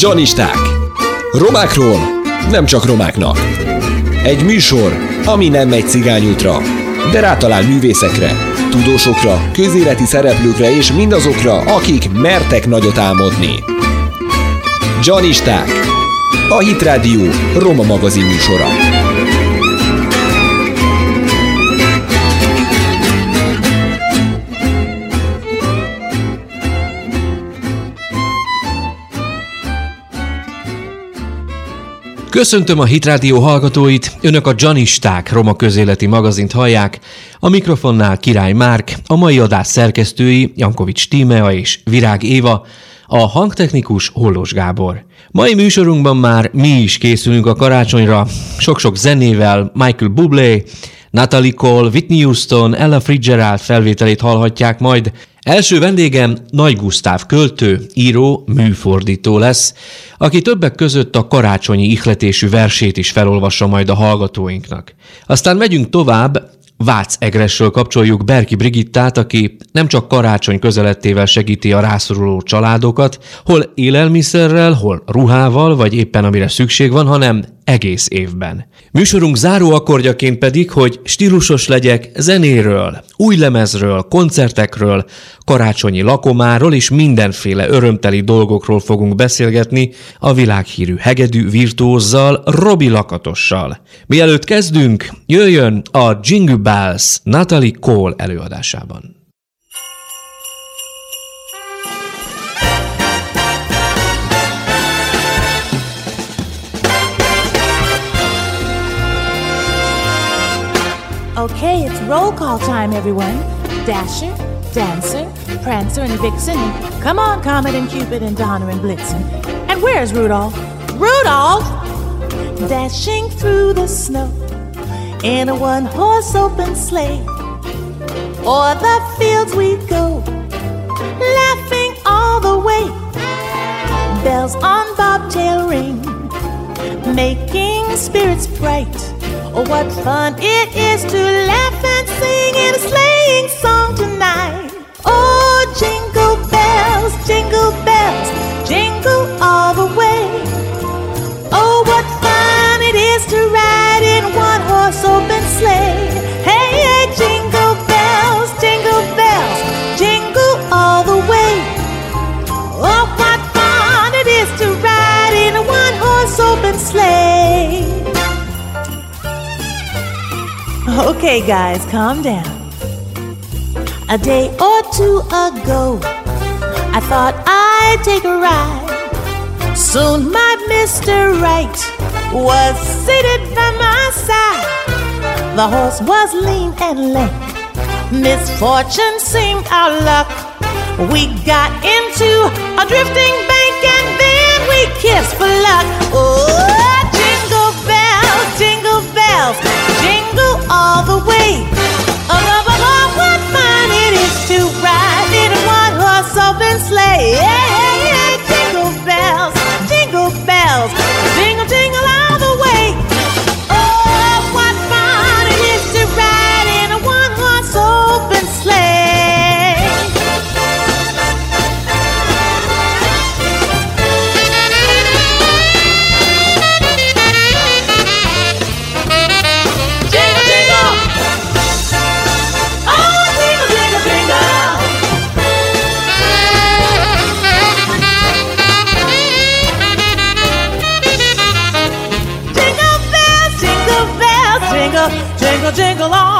Janisták. Romákról nem csak romáknak. Egy műsor, ami nem megy cigányútra, de rátalál művészekre, tudósokra, közéleti szereplőkre és mindazokra, akik mertek nagyot álmodni. Janisták. A Hit Radio Roma magazin műsora. Köszöntöm a Hitrádió hallgatóit, önök a Janisták Roma közéleti magazint hallják, a mikrofonnál Király Márk, a mai adás szerkesztői Jankovics Tímea és Virág Éva, a hangtechnikus Hollós Gábor. Mai műsorunkban már mi is készülünk a karácsonyra, sok-sok zenével, Michael Bublé, Natalie Cole, Whitney Houston, Ella Fitzgerald felvételét hallhatják majd, Első vendégem Nagy Gusztáv költő, író, műfordító lesz, aki többek között a karácsonyi ihletésű versét is felolvassa majd a hallgatóinknak. Aztán megyünk tovább, Vác Egresről kapcsoljuk Berki Brigittát, aki nem csak karácsony közelettével segíti a rászoruló családokat, hol élelmiszerrel, hol ruhával, vagy éppen amire szükség van, hanem egész évben. Műsorunk záró akkordjaként pedig, hogy stílusos legyek zenéről, új lemezről, koncertekről, karácsonyi lakomáról és mindenféle örömteli dolgokról fogunk beszélgetni a világhírű hegedű virtuózzal, Robi Lakatossal. Mielőtt kezdünk, jöjjön a Jingle Bells Natalie Cole előadásában. Okay, it's roll call time, everyone. Dasher, Dancer, Prancer, and Vixen, and come on, Comet and Cupid and Donner and Blitzen. And where's Rudolph? Rudolph! Dashing through the snow in a one-horse open sleigh. O'er the fields we go, laughing all the way. Bells on bobtail ring, making spirits bright. Oh, what fun it is to laugh and sing in a sleighing song tonight. Oh, jingle bells, jingle bells, jingle all the way. Oh, what fun it is to ride in one horse open sleigh. Hey, hey, jingle bells, jingle bells, jingle all Okay, guys, calm down. A day or two ago, I thought I'd take a ride. Soon my Mr. Right was seated by my side. The horse was lean and lank. Misfortune seemed our luck. We got into a drifting bank and then we kissed for luck. Oh, bells, jingle all the way. Oh, oh, oh, what fun it is to ride in a one horse open sleigh. Yeah, jingle,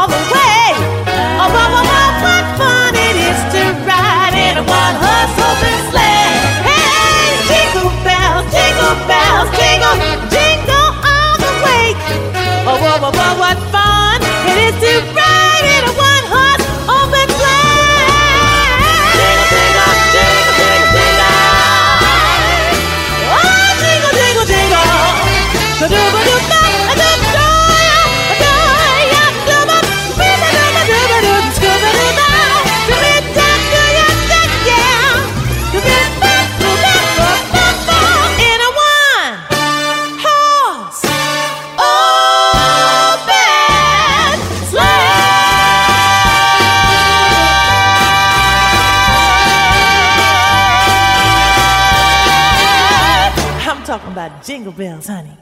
jingle bells, honey.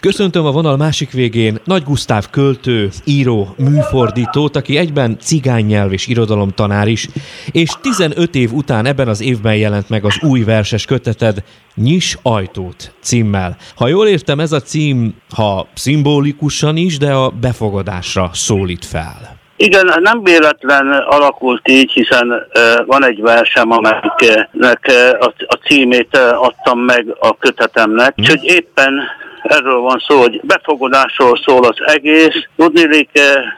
Köszöntöm a vonal másik végén Nagy Gusztáv költő, író, műfordítót, aki egyben cigánynyelv és irodalomtanár is, és 15 év után ebben az évben jelent meg az új verses köteted Nyis ajtót címmel. Ha jól értem, ez a cím, ha szimbolikusan is, de a befogadásra szólít fel. Igen, nem véletlen alakult így, hiszen van egy versem, amelynek uh, a, címét adtam meg a kötetemnek, hmm. úgyhogy éppen erről van szó, hogy befogadásról szól az egész. Tudnélik,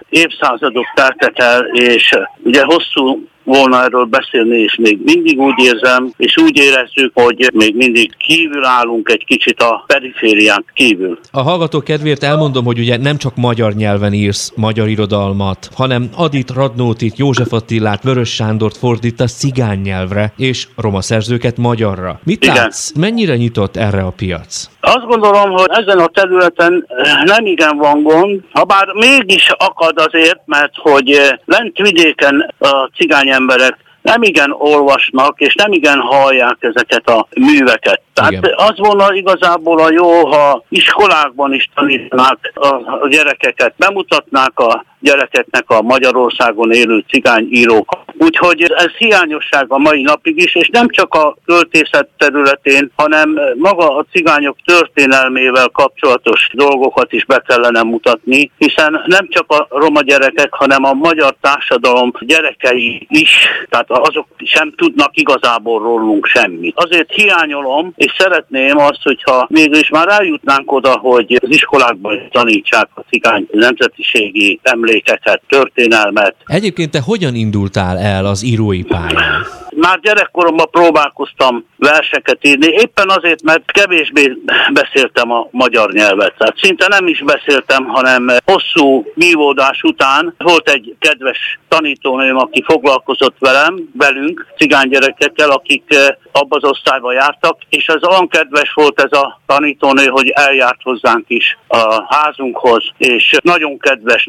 évszázadok teltek el, és ugye hosszú volna erről beszélni, és még mindig úgy érzem, és úgy érezzük, hogy még mindig kívül állunk egy kicsit a periférián kívül. A hallgató kedvéért elmondom, hogy ugye nem csak magyar nyelven írsz magyar irodalmat, hanem Adit Radnótit, József Attilát, Vörös Sándort fordítasz cigány nyelvre, és roma szerzőket magyarra. Mit Igen. látsz? Mennyire nyitott erre a piac? Azt gondolom, hogy ezen a területen nem igen van gond, ha bár mégis akad azért, mert hogy lent vidéken a cigány emberek nem igen olvasnak, és nem igen hallják ezeket a műveket. Tehát igen. az volna igazából a jó, ha iskolákban is tanítanák a gyerekeket, bemutatnák a gyerekeknek a Magyarországon élő cigányírók. Úgyhogy ez hiányosság a mai napig is, és nem csak a költészet területén, hanem maga a cigányok történelmével kapcsolatos dolgokat is be kellene mutatni, hiszen nem csak a roma gyerekek, hanem a magyar társadalom gyerekei is, tehát azok sem tudnak igazából rólunk semmit. Azért hiányolom, és szeretném azt, hogyha mégis már eljutnánk oda, hogy az iskolákban tanítsák a cigány nemzetiségi emléket, emlékeket, történelmet. Egyébként te hogyan indultál el az írói pályán? Már gyerekkoromban próbálkoztam verseket írni, éppen azért, mert kevésbé beszéltem a magyar nyelvet. Tehát szinte nem is beszéltem, hanem hosszú bívódás után volt egy kedves tanítónőm, aki foglalkozott velem, velünk, cigánygyerekekkel, akik eh, abba az osztályba jártak, és ez olyan kedves volt ez a tanítónő, hogy eljárt hozzánk is a házunkhoz, és nagyon kedves,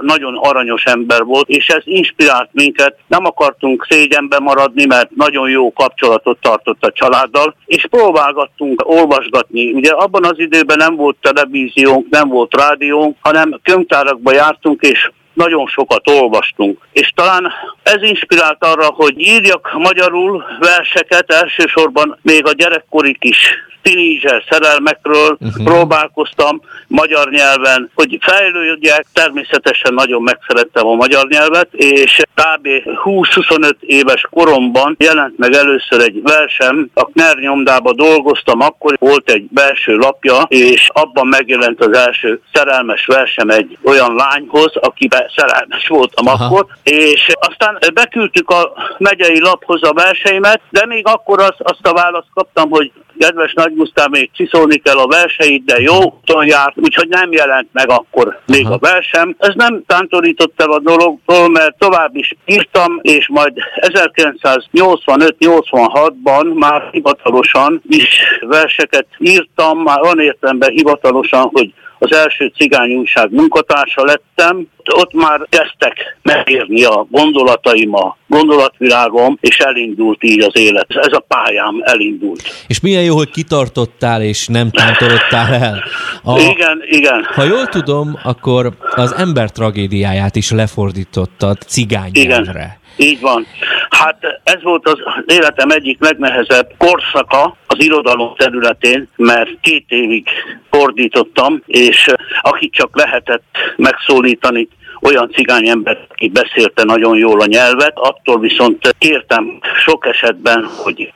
nagyon aranyos ember volt, és ez inspirált minket. Nem akartunk szégyenbe maradni, mert nagyon jó kapcsolatot tartott a családdal, és próbálgattunk olvasgatni. Ugye abban az időben nem volt televíziónk, nem volt rádiónk, hanem könyvtárakba jártunk, és nagyon sokat olvastunk. És talán ez inspirált arra, hogy írjak magyarul verseket, elsősorban még a gyerekkori kis tínézser szerelmekről uh-huh. próbálkoztam magyar nyelven, hogy fejlődjek, természetesen nagyon megszerettem a magyar nyelvet, és kb. 20-25 éves koromban jelent meg először egy versem, a Kner nyomdába dolgoztam, akkor volt egy belső lapja, és abban megjelent az első szerelmes versem egy olyan lányhoz, akiben szerelmes voltam Aha. akkor, és aztán beküldtük a megyei laphoz a verseimet, de még akkor az, azt a választ kaptam, hogy kedves Nagy Gusztáv, még csiszolni kell a verseit, de jó úton járt, úgyhogy nem jelent meg akkor még Aha. a versem. Ez nem tántorított el a dologtól, mert tovább is írtam, és majd 1985-86-ban már hivatalosan is verseket írtam, már van értemben hivatalosan, hogy az első cigány újság munkatársa lettem, ott már kezdtek megérni a gondolataim, a gondolatvilágom, és elindult így az élet. Ez a pályám elindult. És milyen jó, hogy kitartottál, és nem tántorodtál el. A, igen, igen. Ha jól tudom, akkor az ember tragédiáját is lefordítottad cigány Igen. Így van. Hát ez volt az életem egyik legnehezebb korszaka az irodalom területén, mert két évig fordítottam, és akit csak lehetett megszólítani, olyan cigány ember, aki beszélte nagyon jól a nyelvet, attól viszont kértem sok esetben, hogy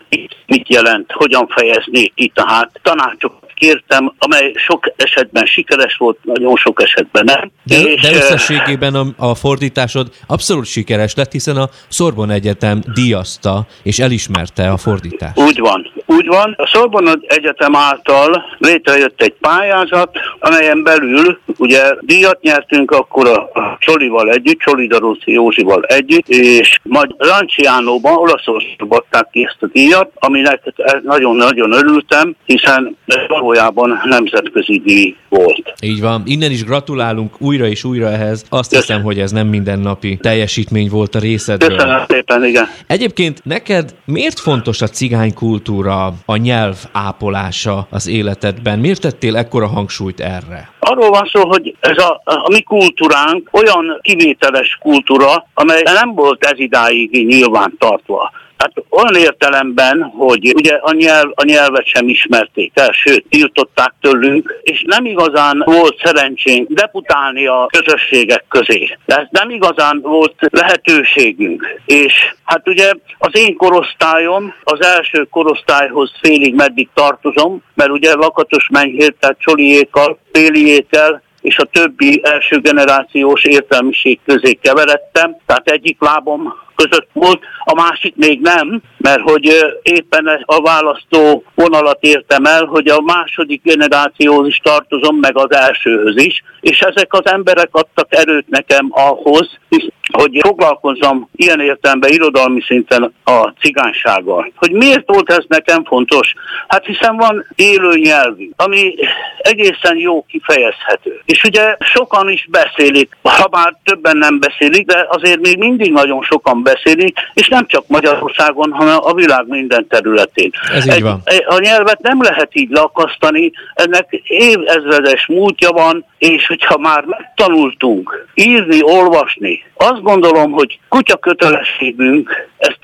mit jelent, hogyan fejezni itt a hát. Tanácsok kértem, amely sok esetben sikeres volt, nagyon sok esetben nem. De, és, de összességében a, a fordításod abszolút sikeres lett, hiszen a Sorbonne Egyetem díjazta és elismerte a fordítást. Úgy van, úgy van. A Sorbonne Egyetem által létrejött egy pályázat, amelyen belül ugye díjat nyertünk akkor a Csolival együtt, Csoli Daruszi Józsival együtt, és majd Lanciánóban, Olaszországban adták ki ezt a díjat, aminek nagyon-nagyon örültem, hiszen valójában nemzetközi díj volt. Így van. Innen is gratulálunk újra és újra ehhez. Azt Köszön. hiszem, hogy ez nem mindennapi teljesítmény volt a részedről. Köszönöm szépen, igen. Egyébként neked miért fontos a cigány kultúra, a nyelv ápolása az életedben? Miért tettél ekkora hangsúlyt erre? Arról van szó, hogy ez a, a mi kultúránk olyan kivételes kultúra, amely nem volt ez idáig nyilván tartva. Hát olyan értelemben, hogy ugye a, nyelv, a nyelvet sem ismerték el, sőt, tiltották tőlünk, és nem igazán volt szerencsénk deputálni a közösségek közé. De ez nem igazán volt lehetőségünk. És hát ugye az én korosztályom, az első korosztályhoz félig meddig tartozom, mert ugye Lakatos Menyhért, tehát Csoliékkal, Péliékkel, és a többi első generációs értelmiség közé keveredtem, tehát egyik lábom között volt, a másik még nem, mert hogy éppen a választó vonalat értem el, hogy a második generációhoz is tartozom, meg az elsőhöz is, és ezek az emberek adtak erőt nekem ahhoz, hogy foglalkozzam ilyen értelemben irodalmi szinten a cigánysággal. Hogy miért volt ez nekem fontos? Hát hiszen van élő nyelvű, ami egészen jó kifejezhető. És ugye sokan is beszélik, ha bár többen nem beszélik, de azért még mindig nagyon sokan beszélik, és nem csak Magyarországon, hanem a világ minden területén. Ez így van. Egy, a nyelvet nem lehet így lakasztani, ennek évezredes múltja van, és hogyha már megtanultunk írni, olvasni, azt gondolom, hogy kutya kötelességünk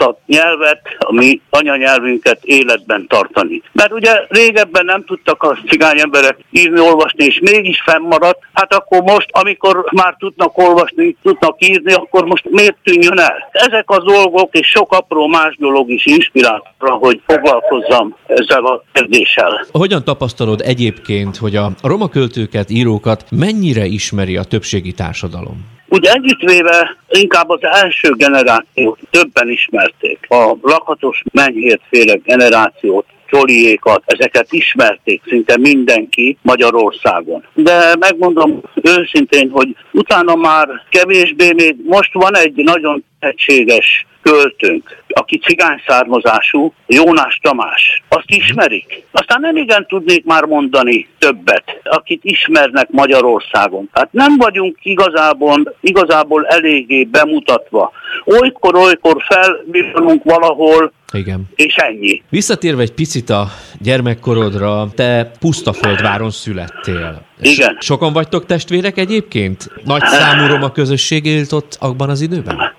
a nyelvet, a mi anyanyelvünket életben tartani. Mert ugye régebben nem tudtak a cigány emberek írni, olvasni, és mégis fennmaradt, hát akkor most, amikor már tudnak olvasni, tudnak írni, akkor most miért tűnjön el? Ezek az dolgok, és sok apró más dolog is inspirál hogy foglalkozzam ezzel a kérdéssel. Hogyan tapasztalod egyébként, hogy a roma költőket, írókat mennyire ismeri a többségi társadalom? Úgy együttvéve inkább az első generációt többen ismerték. A lakatos menhértféle generációt Csoliékat, ezeket ismerték szinte mindenki Magyarországon. De megmondom őszintén, hogy utána már kevésbé még most van egy nagyon tehetséges költőnk, aki cigány származású, Jónás Tamás. Azt ismerik. Aztán nem igen tudnék már mondani többet, akit ismernek Magyarországon. Hát nem vagyunk igazából, igazából eléggé bemutatva. Olykor-olykor felvillanunk valahol, igen. És ennyi. Visszatérve egy picit a gyermekkorodra, te Pusztaföldváron születtél. Igen. Sokan vagytok testvérek egyébként? Nagy számú roma közösség élt ott abban az időben?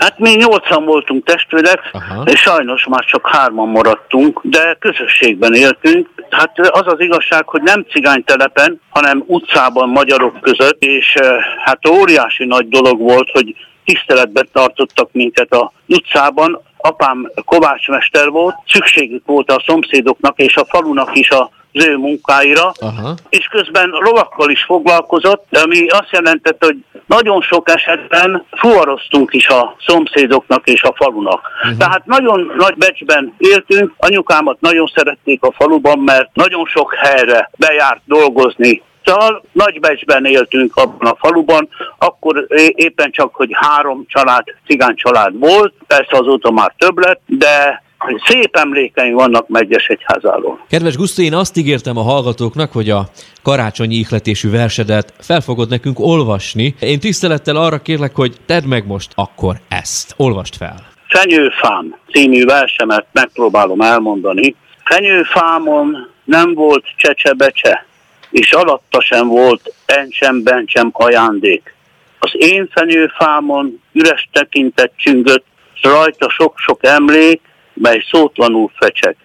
Hát mi nyolcan voltunk testvérek, Aha. és sajnos már csak hárman maradtunk, de közösségben éltünk. Hát az az igazság, hogy nem cigánytelepen, hanem utcában magyarok között, és eh, hát óriási nagy dolog volt, hogy tiszteletben tartottak minket a utcában. Apám kovácsmester volt, szükségük volt a szomszédoknak és a falunak is a az ő munkáira, Aha. és közben lovakkal is foglalkozott, ami azt jelentette, hogy nagyon sok esetben fuvaroztunk is a szomszédoknak és a falunak. Uh-huh. Tehát nagyon nagy becsben éltünk, anyukámat nagyon szerették a faluban, mert nagyon sok helyre bejárt dolgozni Szóval nagybecsben éltünk abban a faluban, akkor éppen csak, hogy három család, cigány család volt, persze azóta már több lett, de szép emlékeim vannak Megyes egyházáról. Kedves Guszti, én azt ígértem a hallgatóknak, hogy a karácsonyi ihletésű versedet fel fogod nekünk olvasni. Én tisztelettel arra kérlek, hogy tedd meg most akkor ezt. Olvast fel. Fenyőfám című versemet megpróbálom elmondani. Fenyőfámon nem volt csecsebecse, és alatta sem volt encsem sem ajándék. Az én fenyőfámon üres tekintet csüngött, s rajta sok-sok emlék, mely szótlanul fecseg,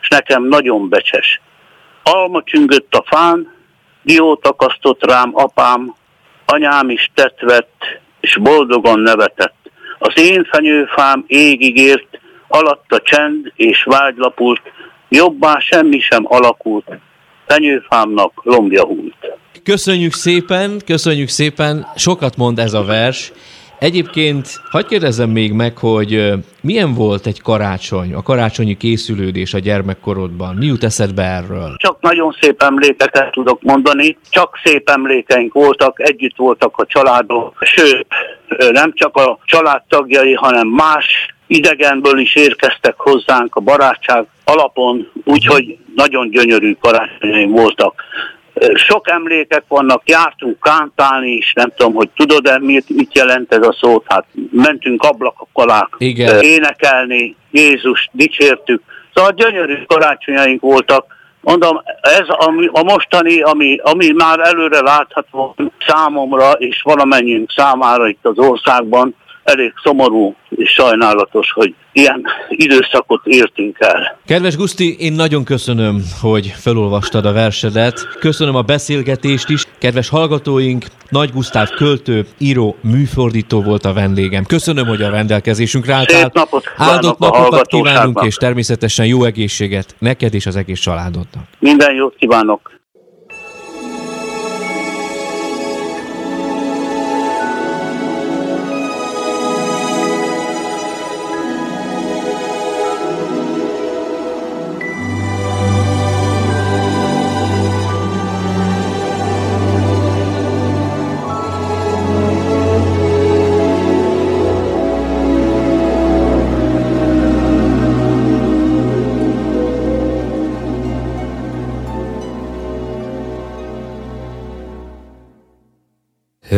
és nekem nagyon becses. Alma csüngött a fán, diót akasztott rám apám, anyám is tetvett, és boldogan nevetett. Az én fenyőfám égig ért, alatta csend és vágylapult, jobbá semmi sem alakult, fenyőfámnak lombja húlt. Köszönjük szépen, köszönjük szépen, sokat mond ez a vers. Egyébként, hagyd kérdezzem még meg, hogy milyen volt egy karácsony, a karácsonyi készülődés a gyermekkorodban? Mi jut eszedbe erről? Csak nagyon szép emlékeket tudok mondani, csak szép emlékeink voltak, együtt voltak a családok, sőt, nem csak a családtagjai, hanem más idegenből is érkeztek hozzánk a barátság alapon, úgyhogy nagyon gyönyörű karácsonyaim voltak. Sok emlékek vannak, jártunk kántálni is, nem tudom, hogy tudod-e, mit, mit jelent ez a szó, hát mentünk ablakok alá Igen. énekelni, Jézus dicsértük. Szóval gyönyörű karácsonyaink voltak, Mondom, ez a, a mostani, ami, ami már előre látható számomra és valamennyiünk számára itt az országban, elég szomorú és sajnálatos, hogy ilyen időszakot értünk el. Kedves Guszti, én nagyon köszönöm, hogy felolvastad a versedet. Köszönöm a beszélgetést is. Kedves hallgatóink, Nagy Gusztáv költő, író, műfordító volt a vendégem. Köszönöm, hogy a rendelkezésünkre álltál. Szép napot Áldott napokat kívánunk, és természetesen jó egészséget neked és az egész családodnak. Minden jót kívánok!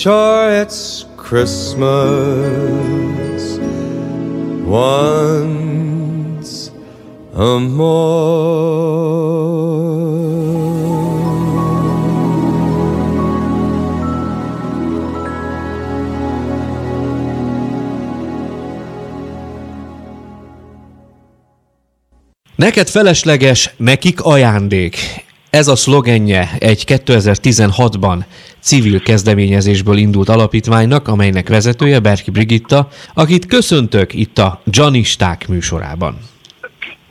Sure, it's Christmas once a more. Neked felesleges, nekik ajándék. Ez a szlogenje egy 2016-ban civil kezdeményezésből indult alapítványnak, amelynek vezetője Berki Brigitta, akit köszöntök itt a Janisták műsorában.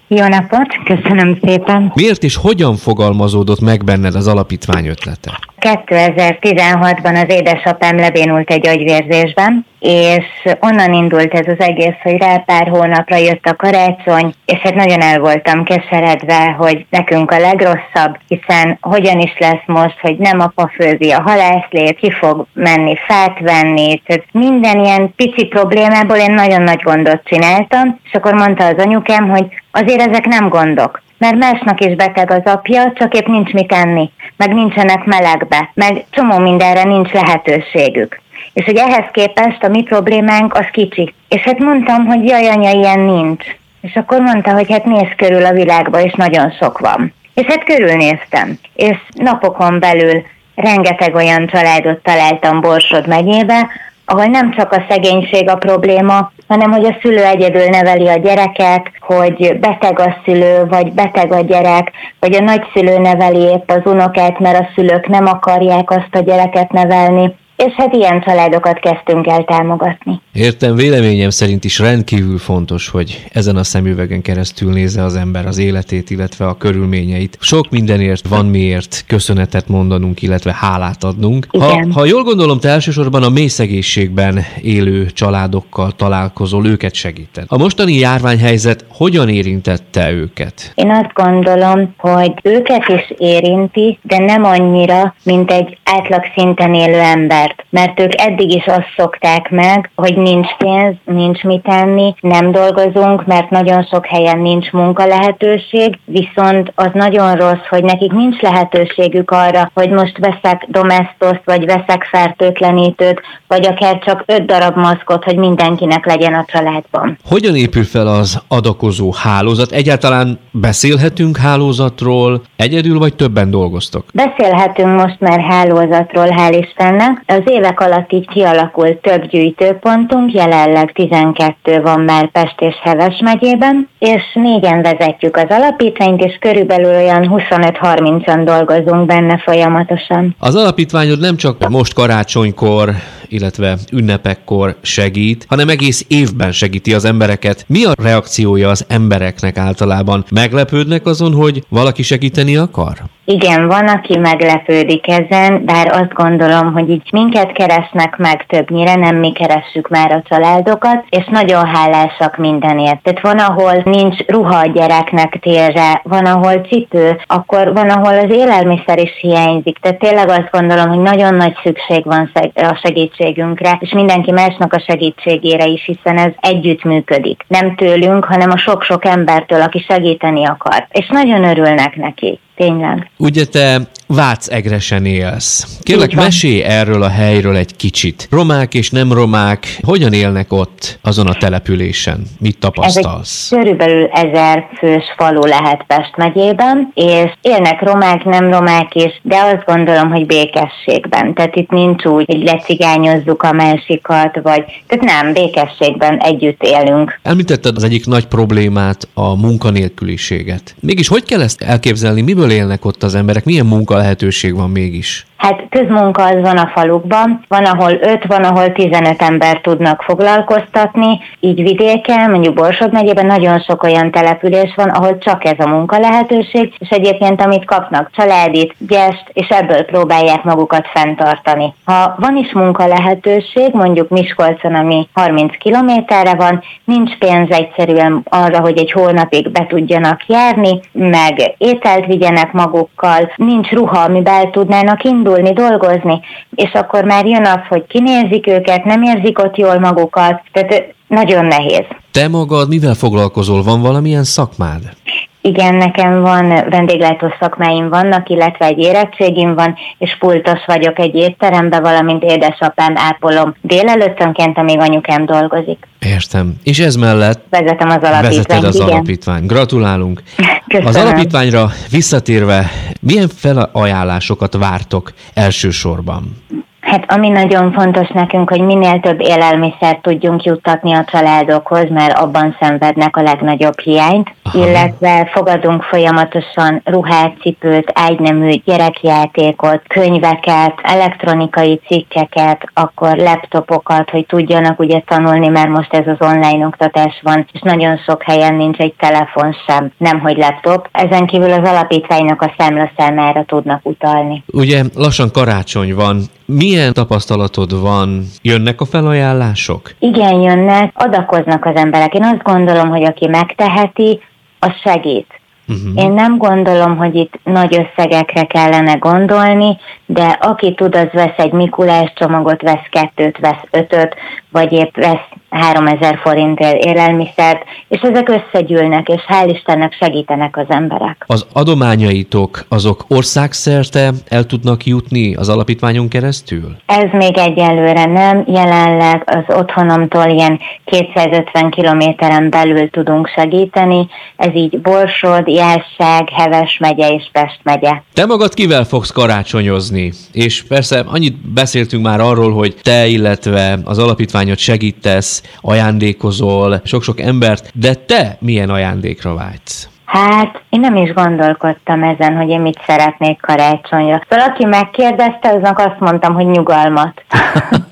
Jó napot, köszönöm szépen. Miért és hogyan fogalmazódott meg benned az alapítvány ötlete? 2016-ban az édesapám lebénult egy agyvérzésben, és onnan indult ez az egész, hogy rá pár hónapra jött a karácsony, és hát nagyon el voltam keseredve, hogy nekünk a legrosszabb, hiszen hogyan is lesz most, hogy nem apa főzi a halászlét, ki fog menni fát venni, tehát minden ilyen pici problémából én nagyon nagy gondot csináltam, és akkor mondta az anyukám, hogy azért ezek nem gondok, mert másnak is beteg az apja, csak épp nincs mit enni, meg nincsenek melegbe, meg csomó mindenre nincs lehetőségük. És hogy ehhez képest a mi problémánk az kicsi. És hát mondtam, hogy jaj, anya, ilyen nincs. És akkor mondta, hogy hát néz körül a világba, és nagyon sok van. És hát körülnéztem. És napokon belül rengeteg olyan családot találtam Borsod megyébe, ahol nem csak a szegénység a probléma, hanem hogy a szülő egyedül neveli a gyereket, hogy beteg a szülő, vagy beteg a gyerek, vagy a nagyszülő neveli épp az unokát, mert a szülők nem akarják azt a gyereket nevelni és hát ilyen családokat kezdtünk el támogatni. Értem, véleményem szerint is rendkívül fontos, hogy ezen a szemüvegen keresztül nézze az ember az életét, illetve a körülményeit. Sok mindenért van miért köszönetet mondanunk, illetve hálát adnunk. Ha, ha jól gondolom, te elsősorban a mély szegénységben élő családokkal találkozol, őket segíted. A mostani járványhelyzet hogyan érintette őket? Én azt gondolom, hogy őket is érinti, de nem annyira, mint egy átlag szinten élő ember mert, mert ők eddig is azt szokták meg, hogy nincs pénz, nincs mit tenni, nem dolgozunk, mert nagyon sok helyen nincs munka lehetőség, viszont az nagyon rossz, hogy nekik nincs lehetőségük arra, hogy most veszek domestoszt, vagy veszek fertőtlenítőt, vagy akár csak öt darab maszkot, hogy mindenkinek legyen a családban. Hogyan épül fel az adakozó hálózat? Egyáltalán beszélhetünk hálózatról, egyedül vagy többen dolgoztok? Beszélhetünk most már hálózatról, hál' Istennek. Az évek alatt így kialakult több gyűjtőpontunk, jelenleg 12 van már Pest és Heves megyében, és négyen vezetjük az alapítványt, és körülbelül olyan 25-30-an dolgozunk benne folyamatosan. Az alapítványod nem csak most karácsonykor, illetve ünnepekkor segít, hanem egész évben segíti az embereket. Mi a reakciója az embereknek általában? Meglepődnek azon, hogy valaki segíteni akar? Igen, van, aki meglepődik ezen, bár azt gondolom, hogy így minket keresnek meg többnyire, nem mi keressük már a családokat, és nagyon hálásak mindenért. Tehát van, ahol nincs ruha a gyereknek térre, van, ahol cipő, akkor van, ahol az élelmiszer is hiányzik. Tehát tényleg azt gondolom, hogy nagyon nagy szükség van a segítségünkre, és mindenki másnak a segítségére is, hiszen ez együtt működik. Nem tőlünk, hanem a sok-sok embertől, aki segíteni akar. És nagyon örülnek neki tényleg. Ugye te Vác egresen élsz. Kérlek, mesélj erről a helyről egy kicsit. Romák és nem romák, hogyan élnek ott azon a településen? Mit tapasztalsz? Ez egy körülbelül ezer fős falu lehet Pest megyében, és élnek romák, nem romák is, de azt gondolom, hogy békességben. Tehát itt nincs úgy, hogy lecigányozzuk a másikat, vagy tehát nem, békességben együtt élünk. Említetted az egyik nagy problémát, a munkanélküliséget. Mégis hogy kell ezt elképzelni? Miből élnek ott az emberek? Milyen munka lehetőség van mégis? Hát közmunka az van a falukban, van ahol 5, van ahol 15 ember tudnak foglalkoztatni, így vidéken, mondjuk Borsod megyében nagyon sok olyan település van, ahol csak ez a munka lehetőség, és egyébként amit kapnak családit, gyest, és ebből próbálják magukat fenntartani. Ha van is munka lehetőség, mondjuk Miskolcon, ami 30 kilométerre van, nincs pénz egyszerűen arra, hogy egy hónapig be tudjanak járni, meg ételt vigyenek magukkal, nincs ruha, amiben tudnának indulni, indulni, dolgozni, és akkor már jön az, hogy kinézik őket, nem érzik ott jól magukat, tehát nagyon nehéz. Te magad mivel foglalkozol? Van valamilyen szakmád? Igen, nekem van vendéglátó szakmáim vannak, illetve egy érettségim van, és pultos vagyok egy étteremben, valamint édesapám ápolom délelőttönként, amíg anyukám dolgozik. Értem. És ez mellett vezetem az alapítványt. Vezeted az igen. alapítvány. Gratulálunk. Köszönöm. Az alapítványra visszatérve, milyen felajánlásokat vártok elsősorban? Hát ami nagyon fontos nekünk, hogy minél több élelmiszert tudjunk juttatni a családokhoz, mert abban szenvednek a legnagyobb hiányt, Aha. illetve fogadunk folyamatosan ruhát, cipőt, ágynemű, gyerekjátékot, könyveket, elektronikai cikkeket, akkor laptopokat, hogy tudjanak ugye tanulni, mert most ez az online oktatás van, és nagyon sok helyen nincs egy telefon sem, nem hogy laptop. Ezen kívül az alapítványnak a számlaszámára tudnak utalni. Ugye lassan karácsony van, milyen tapasztalatod van? Jönnek a felajánlások? Igen, jönnek, adakoznak az emberek. Én azt gondolom, hogy aki megteheti, az segít. Uh-huh. Én nem gondolom, hogy itt nagy összegekre kellene gondolni, de aki tud, az vesz egy Mikulás csomagot, vesz kettőt, vesz ötöt, vagy épp vesz 3000 forintért élelmiszert, és ezek összegyűlnek, és hál' Istennek segítenek az emberek. Az adományaitok azok országszerte el tudnak jutni az alapítványon keresztül? Ez még egyelőre nem. Jelenleg az otthonomtól ilyen 250 kilométeren belül tudunk segíteni. Ez így Borsod, Jásság, Heves megye és Pest megye. Te magad kivel fogsz karácsonyozni? És persze annyit beszéltünk már arról, hogy te, illetve az alapítványot segítesz, ajándékozol sok-sok embert, de te milyen ajándékra vágysz? Hát, én nem is gondolkodtam ezen, hogy én mit szeretnék karácsonyra. Szóval aki megkérdezte, aznak azt mondtam, hogy nyugalmat.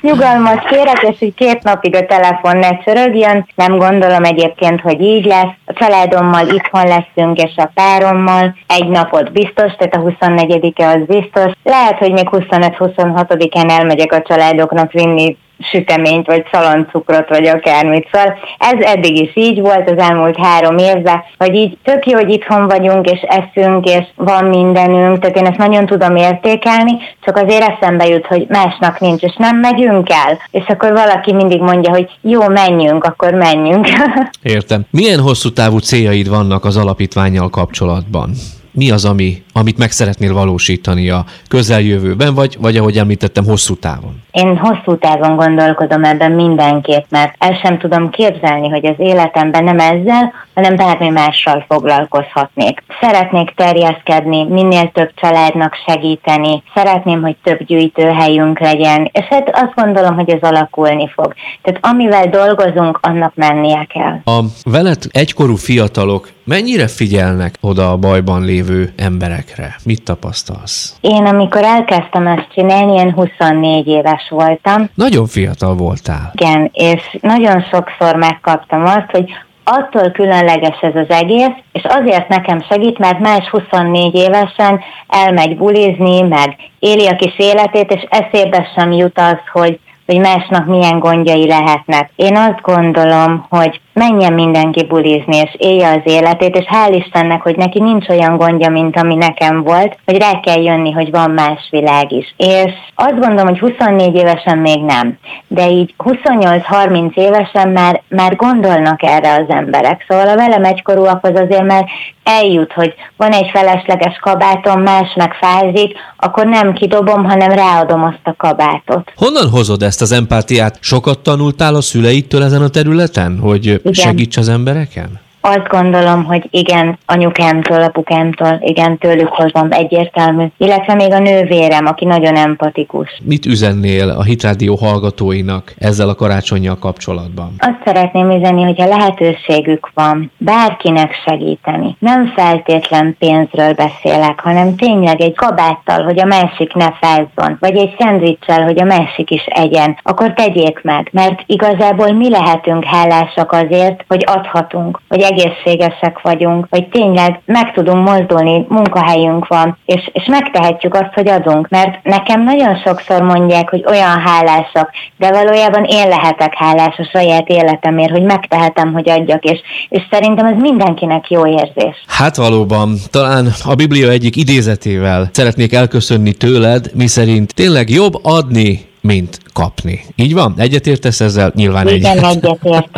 nyugalmat kérek, és hogy két napig a telefon ne csörögjön. Nem gondolom egyébként, hogy így lesz. A családommal itthon leszünk, és a párommal. Egy napot biztos, tehát a 24-e az biztos. Lehet, hogy még 25-26-án elmegyek a családoknak vinni süteményt, vagy szaloncukrot, vagy akármit. Szóval ez eddig is így volt az elmúlt három évben, hogy így tök jó, hogy itthon vagyunk, és eszünk, és van mindenünk, tehát én ezt nagyon tudom értékelni, csak azért eszembe jut, hogy másnak nincs, és nem megyünk el. És akkor valaki mindig mondja, hogy jó, menjünk, akkor menjünk. Értem. Milyen hosszú távú céljaid vannak az alapítványjal kapcsolatban? Mi az, ami, amit meg szeretnél valósítani a közeljövőben, vagy, vagy ahogy említettem, hosszú távon? Én hosszú távon gondolkodom ebben mindenképp, mert el sem tudom képzelni, hogy az életemben nem ezzel, hanem bármi mással foglalkozhatnék. Szeretnék terjeszkedni, minél több családnak segíteni, szeretném, hogy több gyűjtőhelyünk legyen, és hát azt gondolom, hogy ez alakulni fog. Tehát amivel dolgozunk, annak mennie kell. A veled egykorú fiatalok mennyire figyelnek oda a bajban lévő emberekre? Mit tapasztalsz? Én amikor elkezdtem ezt csinálni, én 24 éves voltam. Nagyon fiatal voltál. Igen, és nagyon sokszor megkaptam azt, hogy attól különleges ez az egész, és azért nekem segít, mert más 24 évesen elmegy bulizni, meg éli a kis életét, és eszébe sem jut az, hogy hogy másnak milyen gondjai lehetnek. Én azt gondolom, hogy menjen mindenki bulizni, és élje az életét, és hál' Istennek, hogy neki nincs olyan gondja, mint ami nekem volt, hogy rá kell jönni, hogy van más világ is. És azt gondolom, hogy 24 évesen még nem, de így 28-30 évesen már, már gondolnak erre az emberek. Szóval a velem egykorúakhoz azért már eljut, hogy van egy felesleges kabátom, más meg fázik, akkor nem kidobom, hanem ráadom azt a kabátot. Honnan hozod ezt az empátiát? Sokat tanultál a szüleitől ezen a területen, hogy igen. segíts az embereken? Azt gondolom, hogy igen, anyukámtól, apukámtól, igen, tőlük hozom egyértelmű. Illetve még a nővérem, aki nagyon empatikus. Mit üzennél a Hitrádió hallgatóinak ezzel a karácsonyjal kapcsolatban? Azt szeretném üzenni, hogy a lehetőségük van bárkinek segíteni. Nem feltétlen pénzről beszélek, hanem tényleg egy kabáttal, hogy a másik ne fázzon, vagy egy szendvicsel, hogy a másik is egyen, akkor tegyék meg, mert igazából mi lehetünk hálásak azért, hogy adhatunk, hogy egészségesek vagyunk, hogy tényleg meg tudunk mozdulni, munkahelyünk van, és, és megtehetjük azt, hogy adunk. Mert nekem nagyon sokszor mondják, hogy olyan hálásak, de valójában én lehetek hálás a saját életemért, hogy megtehetem, hogy adjak, és, és szerintem ez mindenkinek jó érzés. Hát valóban, talán a Biblia egyik idézetével szeretnék elköszönni tőled, miszerint tényleg jobb adni, mint kapni. Így van? Egyetértesz ezzel? Nyilván Igen, egyetértek.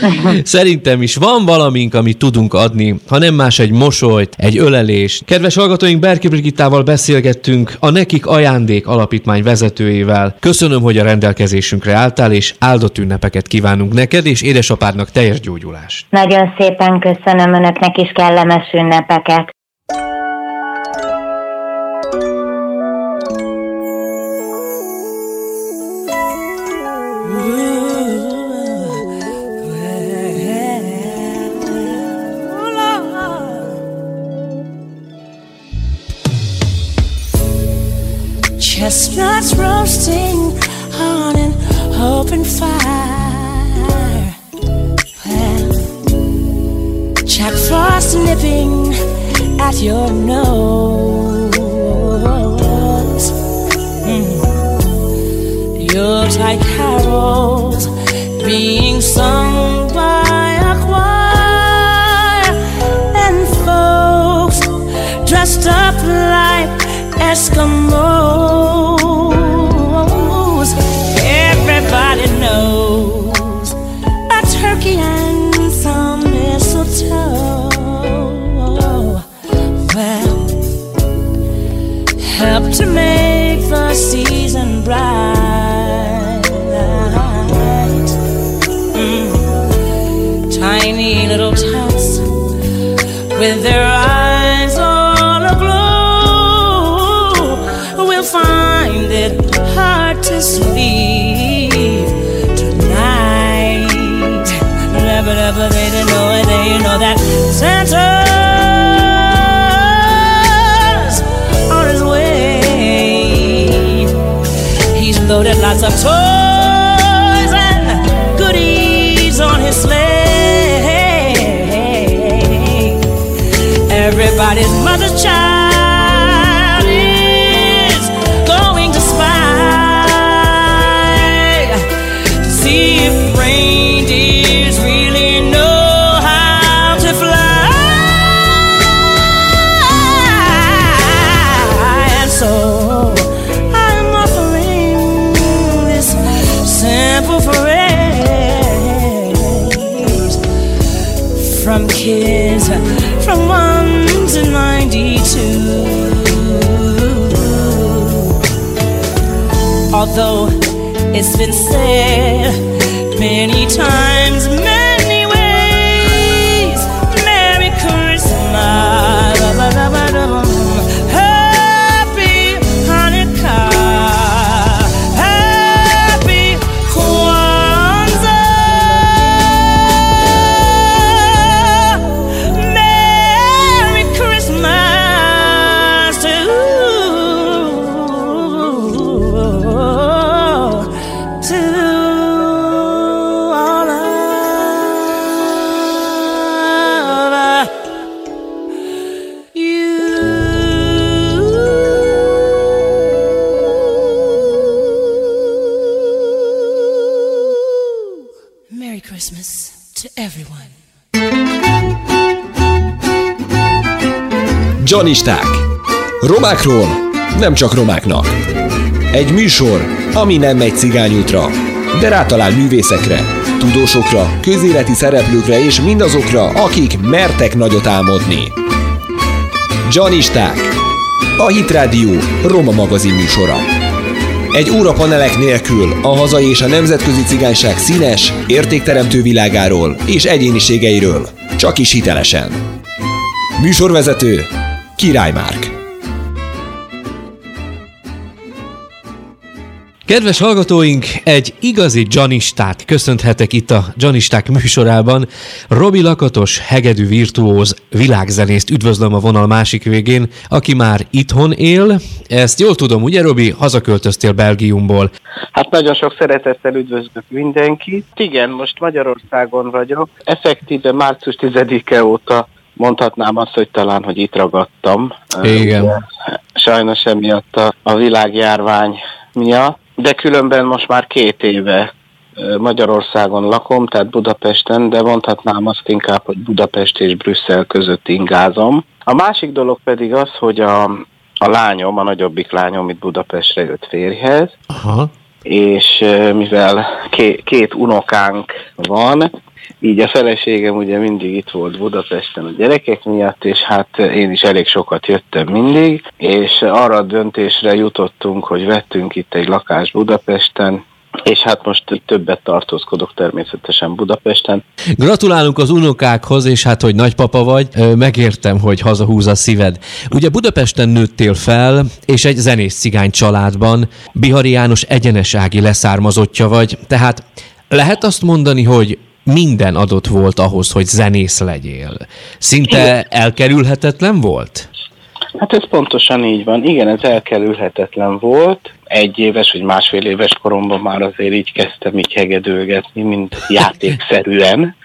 Szerintem is van valamink, amit tudunk adni, ha nem más egy mosolyt, egy ölelés. Kedves hallgatóink, Berki Brigittával beszélgettünk a Nekik Ajándék Alapítmány vezetőjével. Köszönöm, hogy a rendelkezésünkre álltál, és áldott ünnepeket kívánunk neked, és édesapádnak teljes gyógyulást. Nagyon szépen köszönöm önöknek is kellemes ünnepeket. Chestnuts roasting on an open fire. Well, Jack Frost nipping at your nose. Mm. Yuletide carols being sung by a choir, and folks dressed up like Eskimos. They didn't know it, they know that Santa's on his way. He's loaded lots of toys and goodies on his sleigh. Everybody's Although it's been said many times, Janisták. Romákról nem csak romáknak. Egy műsor, ami nem megy cigányútra, de rátalál művészekre, tudósokra, közéleti szereplőkre és mindazokra, akik mertek nagyot álmodni. Janisták. A Hit Rádió Roma magazin műsora. Egy óra panelek nélkül a hazai és a nemzetközi cigányság színes, értékteremtő világáról és egyéniségeiről, csak is hitelesen. Műsorvezető Király Márk. Kedves hallgatóink, egy igazi Janistát köszönhetek itt a Janisták műsorában. Robi Lakatos, hegedű virtuóz, világzenészt üdvözlöm a vonal másik végén, aki már itthon él. Ezt jól tudom, ugye Robi? Hazaköltöztél Belgiumból. Hát nagyon sok szeretettel üdvözlök mindenkit. Igen, most Magyarországon vagyok. Effektíve március 10-e óta mondhatnám azt, hogy talán, hogy itt ragadtam. Igen. Ugye, Sajnos emiatt a, a világjárvány miatt, de különben most már két éve Magyarországon lakom, tehát Budapesten, de mondhatnám azt inkább, hogy Budapest és Brüsszel között ingázom. A másik dolog pedig az, hogy a, a lányom, a nagyobbik lányom itt Budapestre jött férjhez, Aha. és mivel ké, két unokánk van, így a feleségem ugye mindig itt volt Budapesten a gyerekek miatt, és hát én is elég sokat jöttem mindig, és arra a döntésre jutottunk, hogy vettünk itt egy lakást Budapesten, és hát most többet tartózkodok természetesen Budapesten. Gratulálunk az unokákhoz, és hát, hogy nagypapa vagy, megértem, hogy hazahúz a szíved. Ugye Budapesten nőttél fel, és egy zenész cigány családban, Bihari János egyenesági leszármazottja vagy, tehát lehet azt mondani, hogy minden adott volt ahhoz, hogy zenész legyél. Szinte elkerülhetetlen volt? Hát ez pontosan így van. Igen, ez elkerülhetetlen volt. Egy éves vagy másfél éves koromban már azért így kezdtem így hegedőgetni, mint játékszerűen.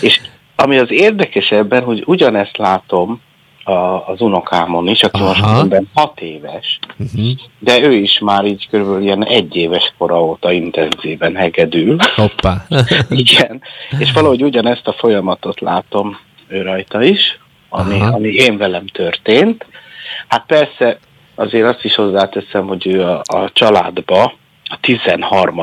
És ami az érdekes ebben, hogy ugyanezt látom a, az unokámon is, aki most ebben hat éves, uh-huh. de ő is már így körülbelül ilyen egy éves kora óta intenzíven hegedül. Hoppá. Igen, és valahogy ugyanezt a folyamatot látom ő rajta is, ami, ami én velem történt. Hát persze azért azt is hozzáteszem, hogy ő a, a családba a 13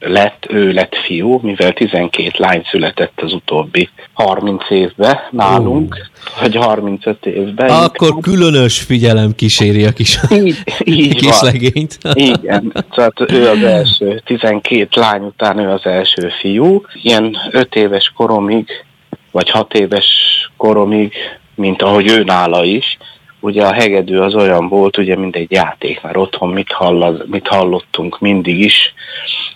lett, ő lett fiú, mivel 12 lány született az utóbbi 30 évben nálunk, uh. vagy 35 évben. Akkor inkább. különös figyelem kíséri a kis, így, így kis van. legényt. Igen, tehát ő az első, 12 lány után ő az első fiú. Ilyen 5 éves koromig, vagy 6 éves koromig, mint ahogy ő nála is, ugye a hegedű az olyan volt, ugye, mint egy játék, mert otthon mit, hall, mit hallottunk mindig is,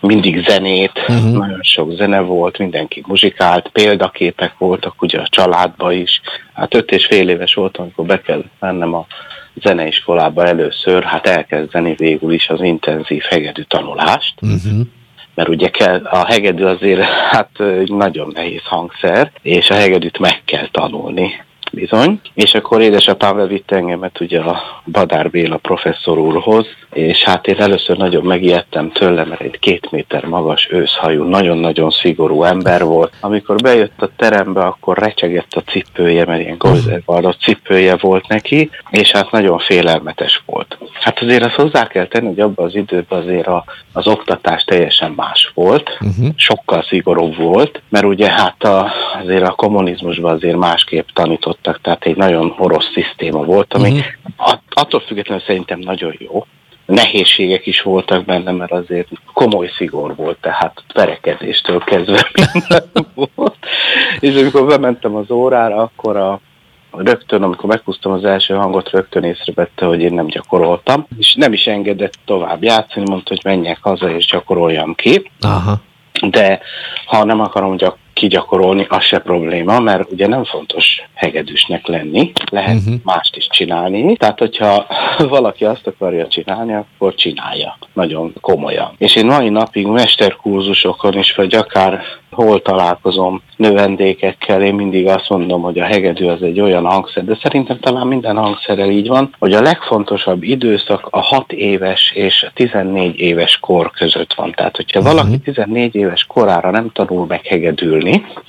mindig zenét, uh-huh. nagyon sok zene volt, mindenki muzsikált, példaképek voltak ugye a családba is. Hát öt és fél éves voltam, amikor be kellett mennem a zeneiskolába először, hát elkezdeni végül is az intenzív hegedű tanulást. Uh-huh mert ugye kell, a hegedű azért hát nagyon nehéz hangszer, és a hegedűt meg kell tanulni bizony. És akkor édesapám bevitte engemet ugye a Badár Béla professzor úrhoz, és hát én először nagyon megijedtem tőle, mert egy két méter magas őszhajú, nagyon-nagyon szigorú ember volt. Amikor bejött a terembe, akkor recsegett a cipője, mert ilyen golzervallott cipője volt neki, és hát nagyon félelmetes volt. Hát azért azt hozzá kell tenni, hogy abban az időben azért a, az oktatás teljesen más volt, uh-huh. sokkal szigorúbb volt, mert ugye hát a, azért a kommunizmusban azért másképp tanítottak, tehát egy nagyon orosz szisztéma volt, ami uh-huh. attól függetlenül szerintem nagyon jó, nehézségek is voltak benne, mert azért komoly szigor volt, tehát perekedéstől kezdve minden volt. És amikor bementem az órára, akkor a rögtön, amikor meghúztam az első hangot, rögtön észrevette, hogy én nem gyakoroltam, és nem is engedett tovább játszani, mondta, hogy menjek haza és gyakoroljam ki. Aha. De ha nem akarom gyak kigyakorolni, az se probléma, mert ugye nem fontos hegedűsnek lenni, lehet uh-huh. mást is csinálni. Tehát, hogyha valaki azt akarja csinálni, akkor csinálja. Nagyon komolyan. És én mai napig mesterkurzusokon is, vagy akár hol találkozom növendékekkel, én mindig azt mondom, hogy a hegedű az egy olyan hangszer, de szerintem talán minden hangszerrel így van, hogy a legfontosabb időszak a 6 éves és a 14 éves kor között van. Tehát, hogyha uh-huh. valaki 14 éves korára nem tanul meg hegedülni,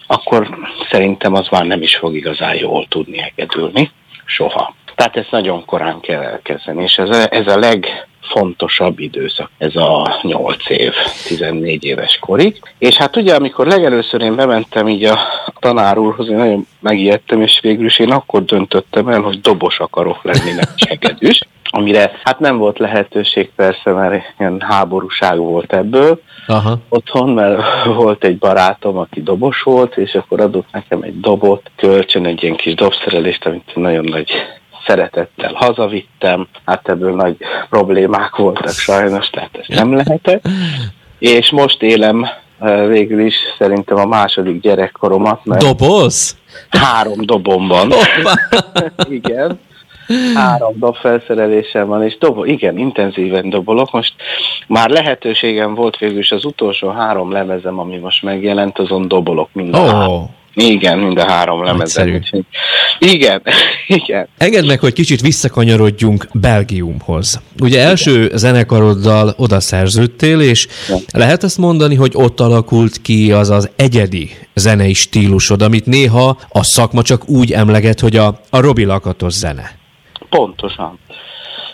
akkor szerintem az már nem is fog igazán jól tudni hegedülni. Soha. Tehát ezt nagyon korán kell elkezdeni, és ez a, ez a leg fontosabb időszak, ez a 8 év, 14 éves korig. És hát ugye, amikor legelőször én bementem így a tanár úrhoz, én nagyon megijedtem, és végül is én akkor döntöttem el, hogy dobos akarok lenni, nem segedűs amire hát nem volt lehetőség persze, mert ilyen háborúság volt ebből Aha. otthon, mert volt egy barátom, aki dobos volt, és akkor adott nekem egy dobot, kölcsön egy ilyen kis dobszerelést, amit nagyon nagy szeretettel hazavittem, hát ebből nagy problémák voltak sajnos, tehát ez nem lehetett. És most élem végül is szerintem a második gyerekkoromat. Mert Doboz? Három dobom van. Igen. Három dob felszerelésem van, és dobo, igen, intenzíven dobolok. Most már lehetőségem volt végül is az utolsó három lemezem, ami most megjelent, azon dobolok minden oh. három. Igen, mind a három lemezen. Igen, igen. Engedd meg, hogy kicsit visszakanyarodjunk Belgiumhoz. Ugye első zenekaroddal oda szerződtél, és ja. lehet azt mondani, hogy ott alakult ki az az egyedi zenei stílusod, amit néha a szakma csak úgy emleget, hogy a, a Robi Lakatos zene. Pontosan.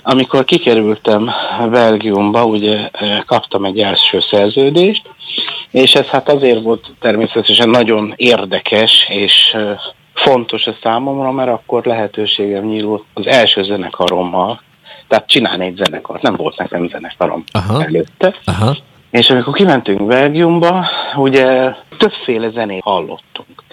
Amikor kikerültem Belgiumba, ugye eh, kaptam egy első szerződést, és ez hát azért volt természetesen nagyon érdekes, és eh, fontos a számomra, mert akkor lehetőségem nyílt az első zenekarommal, tehát csinálni egy zenekart, nem volt nekem zenekarom Aha. előtte, Aha. És amikor kimentünk Belgiumba, ugye többféle zenét hallottunk,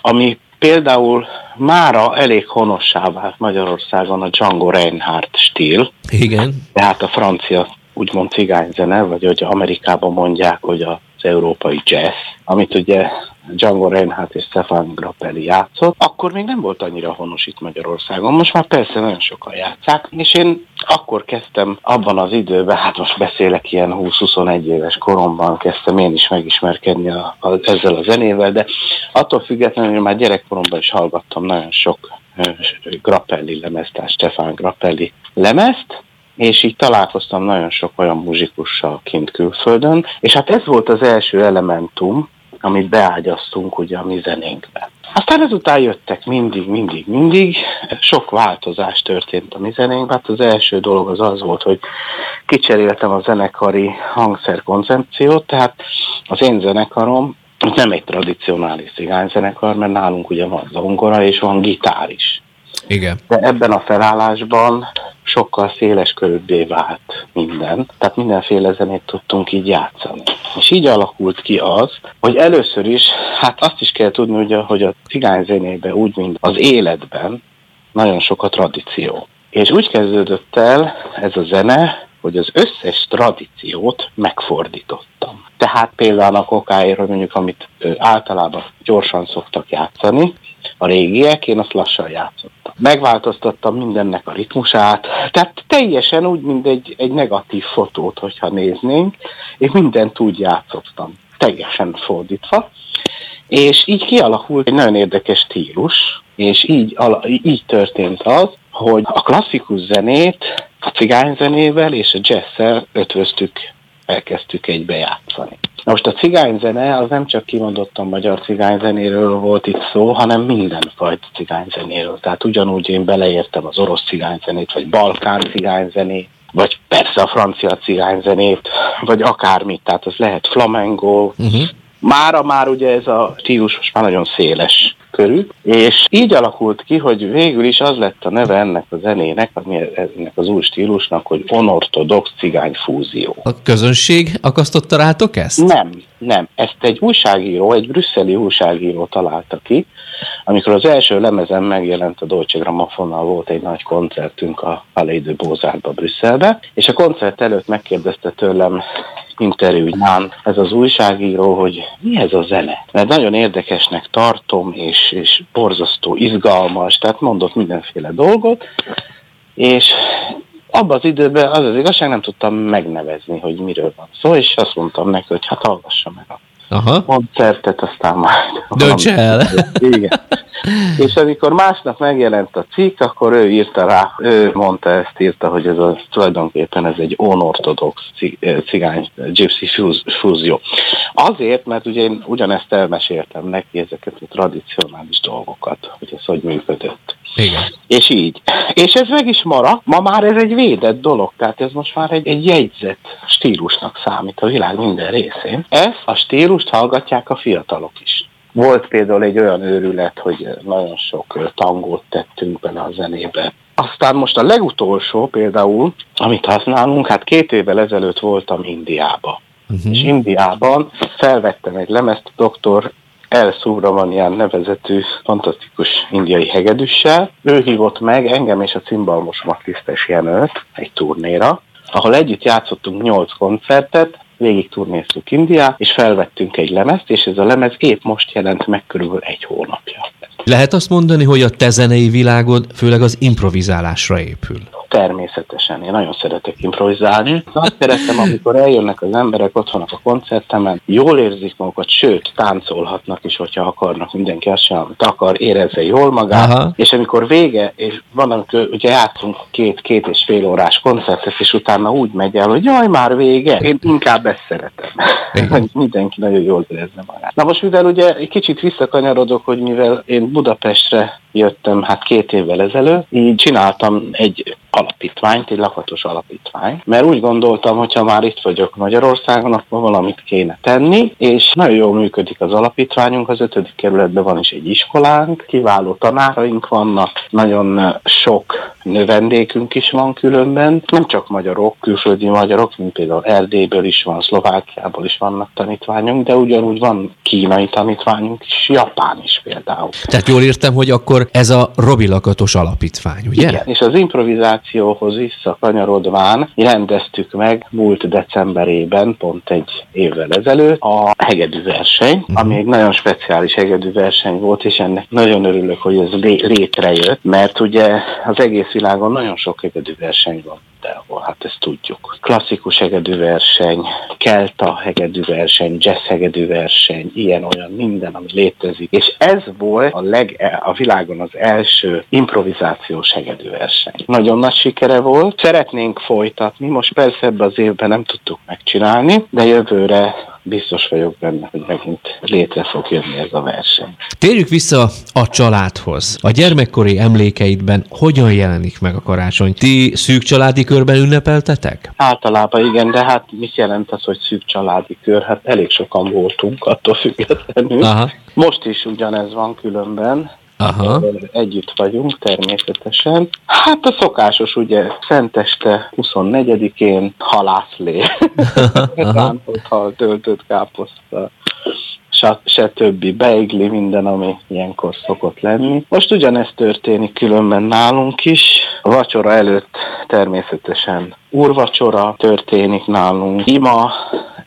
ami például mára elég honossá vált Magyarországon a Django Reinhardt stíl. Igen. Tehát a francia úgymond cigányzene, vagy hogy Amerikában mondják, hogy az európai jazz, amit ugye Django Reinhardt és Stefan Grappelli játszott, akkor még nem volt annyira honos itt Magyarországon. Most már persze nagyon sokan játszák, és én akkor kezdtem abban az időben, hát most beszélek ilyen 20-21 éves koromban, kezdtem én is megismerkedni a, a, ezzel a zenével, de attól függetlenül már gyerekkoromban is hallgattam nagyon sok Grappelli lemezt, tehát Stefan Grappelli lemezt, és így találkoztam nagyon sok olyan muzsikussal kint külföldön, és hát ez volt az első elementum, amit beágyaztunk ugye a mi zenénkbe. Aztán ezután jöttek mindig, mindig, mindig, sok változás történt a mi zenénkben. Hát az első dolog az az volt, hogy kicseréltem a zenekari hangszer koncepciót, tehát az én zenekarom nem egy tradicionális cigányzenekar, mert nálunk ugye van zongora és van gitár is. Igen. De ebben a felállásban sokkal széles körülbé vált minden, tehát mindenféle zenét tudtunk így játszani. És így alakult ki az, hogy először is, hát azt is kell tudni, ugye, hogy a cigány zenében úgy, mint az életben, nagyon sok a tradíció. És úgy kezdődött el ez a zene, hogy az összes tradíciót megfordítottam. Tehát például a kokáért, mondjuk, amit általában gyorsan szoktak játszani, a régiek, én azt lassan játszottam. Megváltoztattam mindennek a ritmusát, tehát teljesen úgy, mint egy, egy negatív fotót, hogyha néznénk, és mindent úgy játszottam, teljesen fordítva. És így kialakult egy nagyon érdekes stílus, és így, így történt az, hogy a klasszikus zenét a cigányzenével és a jazzszel ötvöztük, elkezdtük egybe játszani. Na most a cigányzene az nem csak kimondottan magyar cigányzenéről volt itt szó, hanem mindenfajta cigányzenéről. Tehát ugyanúgy én beleértem az orosz cigányzenét, vagy balkán cigányzenét, vagy persze a francia cigányzenét, vagy akármit, tehát az lehet flamengo. Uh-huh. Mára már ugye ez a stílus most már nagyon széles körű, és így alakult ki, hogy végül is az lett a neve ennek a zenének, ennek az új stílusnak, hogy onortodox cigány fúzió. A közönség akasztotta rátok ezt? Nem, nem. Ezt egy újságíró, egy brüsszeli újságíró találta ki, amikor az első lemezen megjelent a Deutsche Grammophonnal volt egy nagy koncertünk a Palais de Beaux-Arts-ba Brüsszelbe, és a koncert előtt megkérdezte tőlem interjúján ez az újságíró, hogy mi ez a zene. Mert nagyon érdekesnek tartom, és, és borzasztó izgalmas, tehát mondott mindenféle dolgot, és abban az időben az az igazság nem tudtam megnevezni, hogy miről van szó, és azt mondtam neki, hogy hát hallgassa meg a Aha. koncertet, aztán majd... Dönts el! Igen. És amikor másnap megjelent a cikk, akkor ő írta rá, ő mondta ezt, írta, hogy ez a, tulajdonképpen ez egy onortodox cigány gypsy fúzió. Azért, mert ugye én ugyanezt elmeséltem neki ezeket a tradicionális dolgokat, hogy ez hogy működött. Igen. És így. És ez meg is maradt. Ma már ez egy védett dolog, tehát ez most már egy, egy jegyzett stílusnak számít a világ minden részén. Ezt a stílust hallgatják a fiatalok is. Volt például egy olyan őrület, hogy nagyon sok tangót tettünk bele a zenébe. Aztán most a legutolsó például, amit használunk, hát két évvel ezelőtt voltam Indiába. Uh-huh. És Indiában felvettem egy lemezt doktor El Subramanian nevezetű fantasztikus indiai hegedűssel. Ő hívott meg engem és a cimbalmos Tisztes Jenőt egy turnéra, ahol együtt játszottunk nyolc koncertet, végig turnéztük Indiát, és felvettünk egy lemezt, és ez a lemez épp most jelent meg körülbelül egy hónapja. Lehet azt mondani, hogy a te zenei világod főleg az improvizálásra épül? Természetesen, én nagyon szeretek improvizálni. Azt szeretem, amikor eljönnek az emberek, ott vannak a koncertemen, jól érzik magukat, sőt, táncolhatnak is, hogyha akarnak, mindenki azt sem, amit akar, érezze jól magát, Aha. és amikor vége, és van, amikor ugye játszunk két, két és fél órás koncertet, és utána úgy megy el, hogy jaj, már vége. Én inkább ezt szeretem, hogy mindenki nagyon jól érezze magát. Na most, mivel ugye egy kicsit visszakanyarodok, hogy mivel én Budapestre jöttem hát két évvel ezelőtt, így csináltam egy alapítványt, egy lakatos alapítvány, mert úgy gondoltam, hogy ha már itt vagyok Magyarországon, akkor valamit kéne tenni, és nagyon jól működik az alapítványunk, az ötödik kerületben van is egy iskolánk, kiváló tanáraink vannak, nagyon sok növendékünk is van különben, nem csak magyarok, külföldi magyarok, mint például Erdélyből is van, Szlovákiából is vannak tanítványunk, de ugyanúgy van kínai tanítványunk is, Japán is például. Tehát jól értem, hogy akkor ez a Robi Lakatos alapítvány, ugye? Igen, és az improvizációhoz visszakanyarodván rendeztük meg múlt decemberében, pont egy évvel ezelőtt, a hegedű verseny, uh-huh. ami egy nagyon speciális hegedű verseny volt, és ennek nagyon örülök, hogy ez lé- létrejött, mert ugye az egész világon nagyon sok hegedű verseny van mindenhol, hát ezt tudjuk. Klasszikus hegedű verseny, kelta hegedű verseny, jazz hegedű verseny, ilyen-olyan, minden, ami létezik. És ez volt a, leg, a világon az első improvizációs hegedű verseny. Nagyon nagy sikere volt, szeretnénk folytatni, most persze ebben az évben nem tudtuk megcsinálni, de jövőre biztos vagyok benne, hogy megint létre fog jönni ez a verseny. Térjük vissza a családhoz. A gyermekkori emlékeidben hogyan jelenik meg a karácsony? Ti szűk családi körben ünnepeltetek? Általában igen, de hát mit jelent az, hogy szűk családi kör? Hát elég sokan voltunk attól függetlenül. Aha. Most is ugyanez van különben. Aha. Együtt vagyunk természetesen. Hát a szokásos ugye Szenteste 24-én halászlé, rántott hal, töltött káposzta, se, se többi beigli, minden, ami ilyenkor szokott lenni. Most ugyanezt történik különben nálunk is. A vacsora előtt természetesen úrvacsora történik nálunk, ima,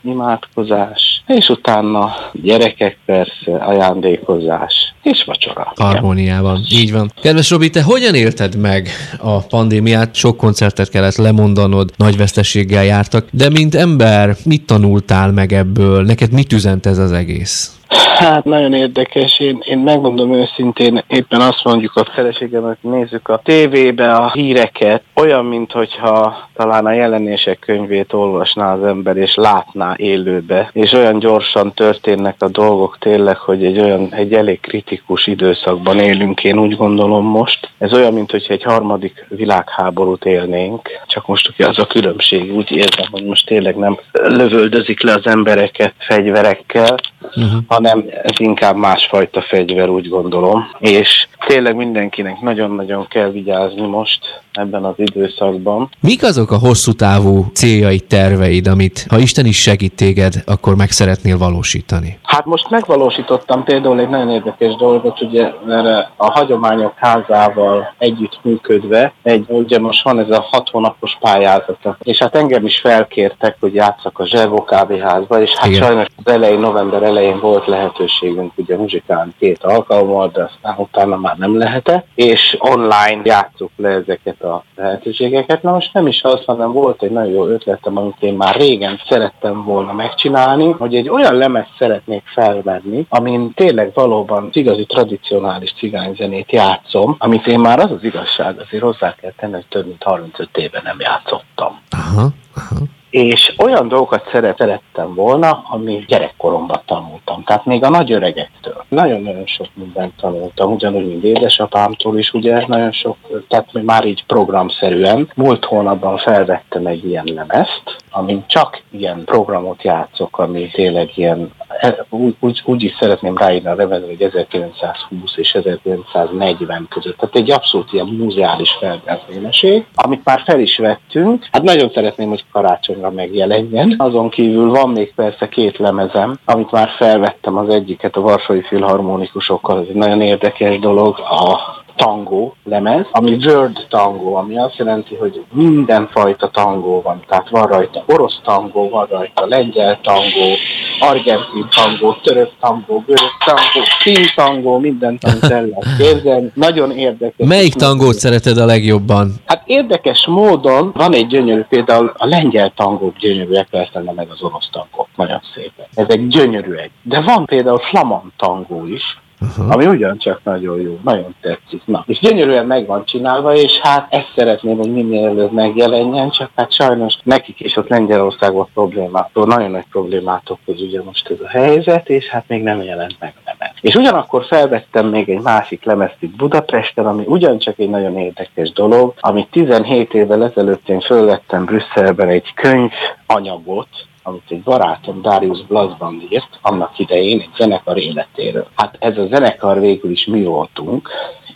imádkozás, és utána gyerekek persze, ajándékozás és vacsora. Harmóniában, így van. Kedves Robi, te hogyan élted meg a pandémiát? Sok koncertet kellett lemondanod, nagy veszteséggel jártak, de mint ember, mit tanultál meg ebből? Neked mit üzent ez az egész? Hát nagyon érdekes, én, én megmondom őszintén, éppen azt mondjuk a feleségemet, nézzük a tévébe a híreket, olyan, mintha talán a jelenések könyvét olvasná az ember, és látná élőbe, és olyan gyorsan történnek a dolgok tényleg, hogy egy olyan, egy elég kritikus időszakban élünk, én úgy gondolom most. Ez olyan, mintha egy harmadik világháborút élnénk, csak most ugye az a különbség, úgy érzem, hogy most tényleg nem lövöldözik le az embereket fegyverekkel, uh-huh. Hanem ez inkább másfajta fegyver, úgy gondolom. És tényleg mindenkinek nagyon-nagyon kell vigyázni most ebben az időszakban. Mik azok a hosszú távú céljaid, terveid, amit ha Isten is segít téged, akkor meg szeretnél valósítani? Hát most megvalósítottam például egy nagyon érdekes dolgot, ugye, mert a hagyományok házával együtt működve, egy, ugye most van ez a hat hónapos pályázata, és hát engem is felkértek, hogy játszak a Zsevó kávéházba, és hát Igen. sajnos az elején, november elején volt lehetőségünk ugye muzsikálni két alkalommal, de aztán utána már nem lehetett, és online játszuk le ezeket a lehetőségeket. Na most nem is az, hanem volt egy nagyon jó ötletem, amit én már régen szerettem volna megcsinálni, hogy egy olyan lemez szeretnék felvenni, amin tényleg valóban igazi tradicionális cigányzenét játszom, amit én már az az igazság, azért hozzá kell tenni, hogy több mint 35 éve nem játszottam. Aha, aha és olyan dolgokat szerettem volna, ami gyerekkoromban tanultam. Tehát még a nagy öregektől. Nagyon-nagyon sok mindent tanultam, ugyanúgy, mint édesapámtól is, ugye nagyon sok, tehát már így programszerűen. Múlt hónapban felvettem egy ilyen lemezt, amin csak ilyen programot játszok, ami tényleg ilyen, e, úgy, úgy, úgy is szeretném ráírni a levezre, hogy 1920 és 1940 között. Tehát egy abszolút ilyen muzeális felvételmeség, amit már fel is vettünk. Hát nagyon szeretném, hogy karácsony karácsonyra megjelenjen. Azon kívül van még persze két lemezem, amit már felvettem az egyiket a Varsói Filharmonikusokkal, ez egy nagyon érdekes dolog, a tangó lemez, ami world tangó, ami azt jelenti, hogy mindenfajta tangó van. Tehát van rajta orosz tangó, van rajta lengyel tangó, argentin tangó, török tangó, görög tangó, finn tangó, mindent, amit el lehet képzelni. Nagyon érdekes. Melyik tangót szereted a legjobban? Hát érdekes módon van egy gyönyörű, például a lengyel tangók gyönyörűek, persze meg az orosz tangók, nagyon szépen. Ezek gyönyörűek. De van például flamand tangó is, uh-huh. ami ugyancsak nagyon jó, nagyon tetszik. Na, és gyönyörűen meg van csinálva, és hát ezt szeretném, hogy minél előbb megjelenjen, csak hát sajnos nekik is ott Lengyelországban problémától, nagyon nagy problémát okoz ugye most ez a helyzet, és hát még nem jelent meg a lemez. És ugyanakkor felvettem még egy másik lemezt itt Budapesten, ami ugyancsak egy nagyon érdekes dolog, amit 17 évvel ezelőtt én fölvettem Brüsszelben egy könyv anyagot, amit egy barátom Darius Blasband írt annak idején egy zenekar életéről. Hát ez a zenekar végül is mi voltunk,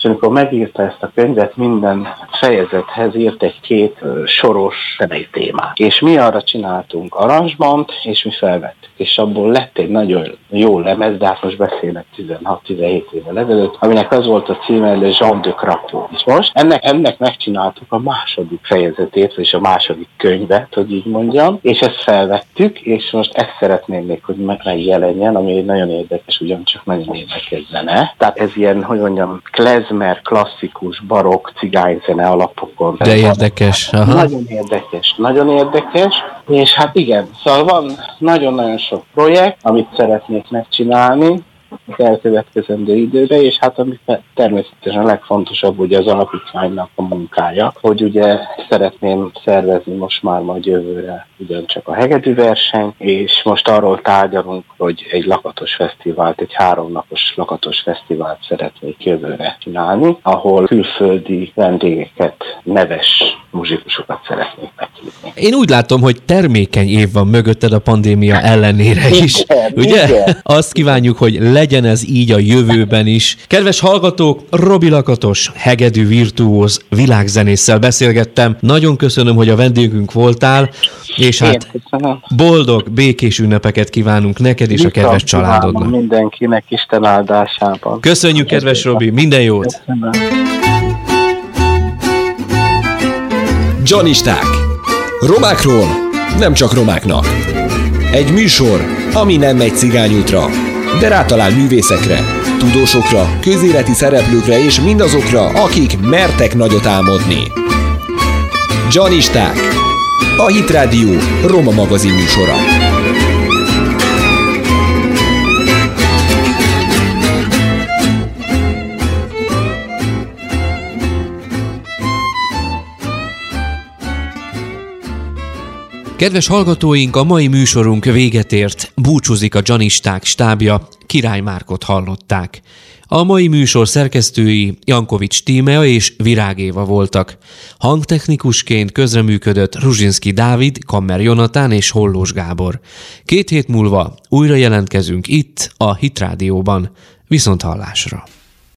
és amikor megírta ezt a könyvet, minden fejezethez írt egy két soros zenei témát. És mi arra csináltunk aranzsbant, és mi felvettük. És abból lett egy nagyon jó lemez, de hát most beszélek 16-17 évvel ezelőtt, aminek az volt a címe, Le Jean de Crapaud. És most ennek, ennek megcsináltuk a második fejezetét, és a második könyvet, hogy így mondjam, és ezt felvettük, és most ezt szeretném még, hogy megjelenjen, ami egy nagyon érdekes, ugyancsak nagyon érdekes zene. Tehát ez ilyen, hogy mondjam, klezmer, klasszikus, barokk, cigányzene alapokon. De érdekes. Aha. Nagyon érdekes, nagyon érdekes, és hát igen, szóval van nagyon-nagyon sok projekt, amit szeretnék megcsinálni, az elkövetkezendő időre, és hát ami természetesen a legfontosabb ugye az alapítványnak a munkája, hogy ugye szeretném szervezni most már majd jövőre ugyancsak a hegedű verseny, és most arról tárgyalunk, hogy egy lakatos fesztivált, egy háromnapos lakatos fesztivált szeretnék jövőre csinálni, ahol külföldi vendégeket, neves muzsikusokat szeretnék meghívni. Én úgy látom, hogy termékeny év van mögötted a pandémia ellenére is. Igen, ugye? Igen. Azt kívánjuk, hogy legyen ez így a jövőben is. Kedves hallgatók, Robi Lakatos, hegedű virtuóz világzenésszel beszélgettem. Nagyon köszönöm, hogy a vendégünk voltál, és hát boldog, békés ünnepeket kívánunk neked és a kedves családodnak. Mindenkinek Isten áldásában. Köszönjük, kedves Robi, minden jót! Johnisták. Romákról nem csak romáknak. Egy műsor, ami nem megy cigányútra, de rátalál művészekre, tudósokra, közéleti szereplőkre és mindazokra, akik mertek nagyot álmodni. Johnisták. A Hit Radio Roma magazin műsora. Kedves hallgatóink, a mai műsorunk véget ért. Búcsúzik a Janisták stábja, Király Márkot hallották. A mai műsor szerkesztői Jankovics Tímea és Virág Éva voltak. Hangtechnikusként közreműködött Ruzsinski Dávid, Kammer Jonatán és Hollós Gábor. Két hét múlva újra jelentkezünk itt, a Hitrádióban. Viszont hallásra!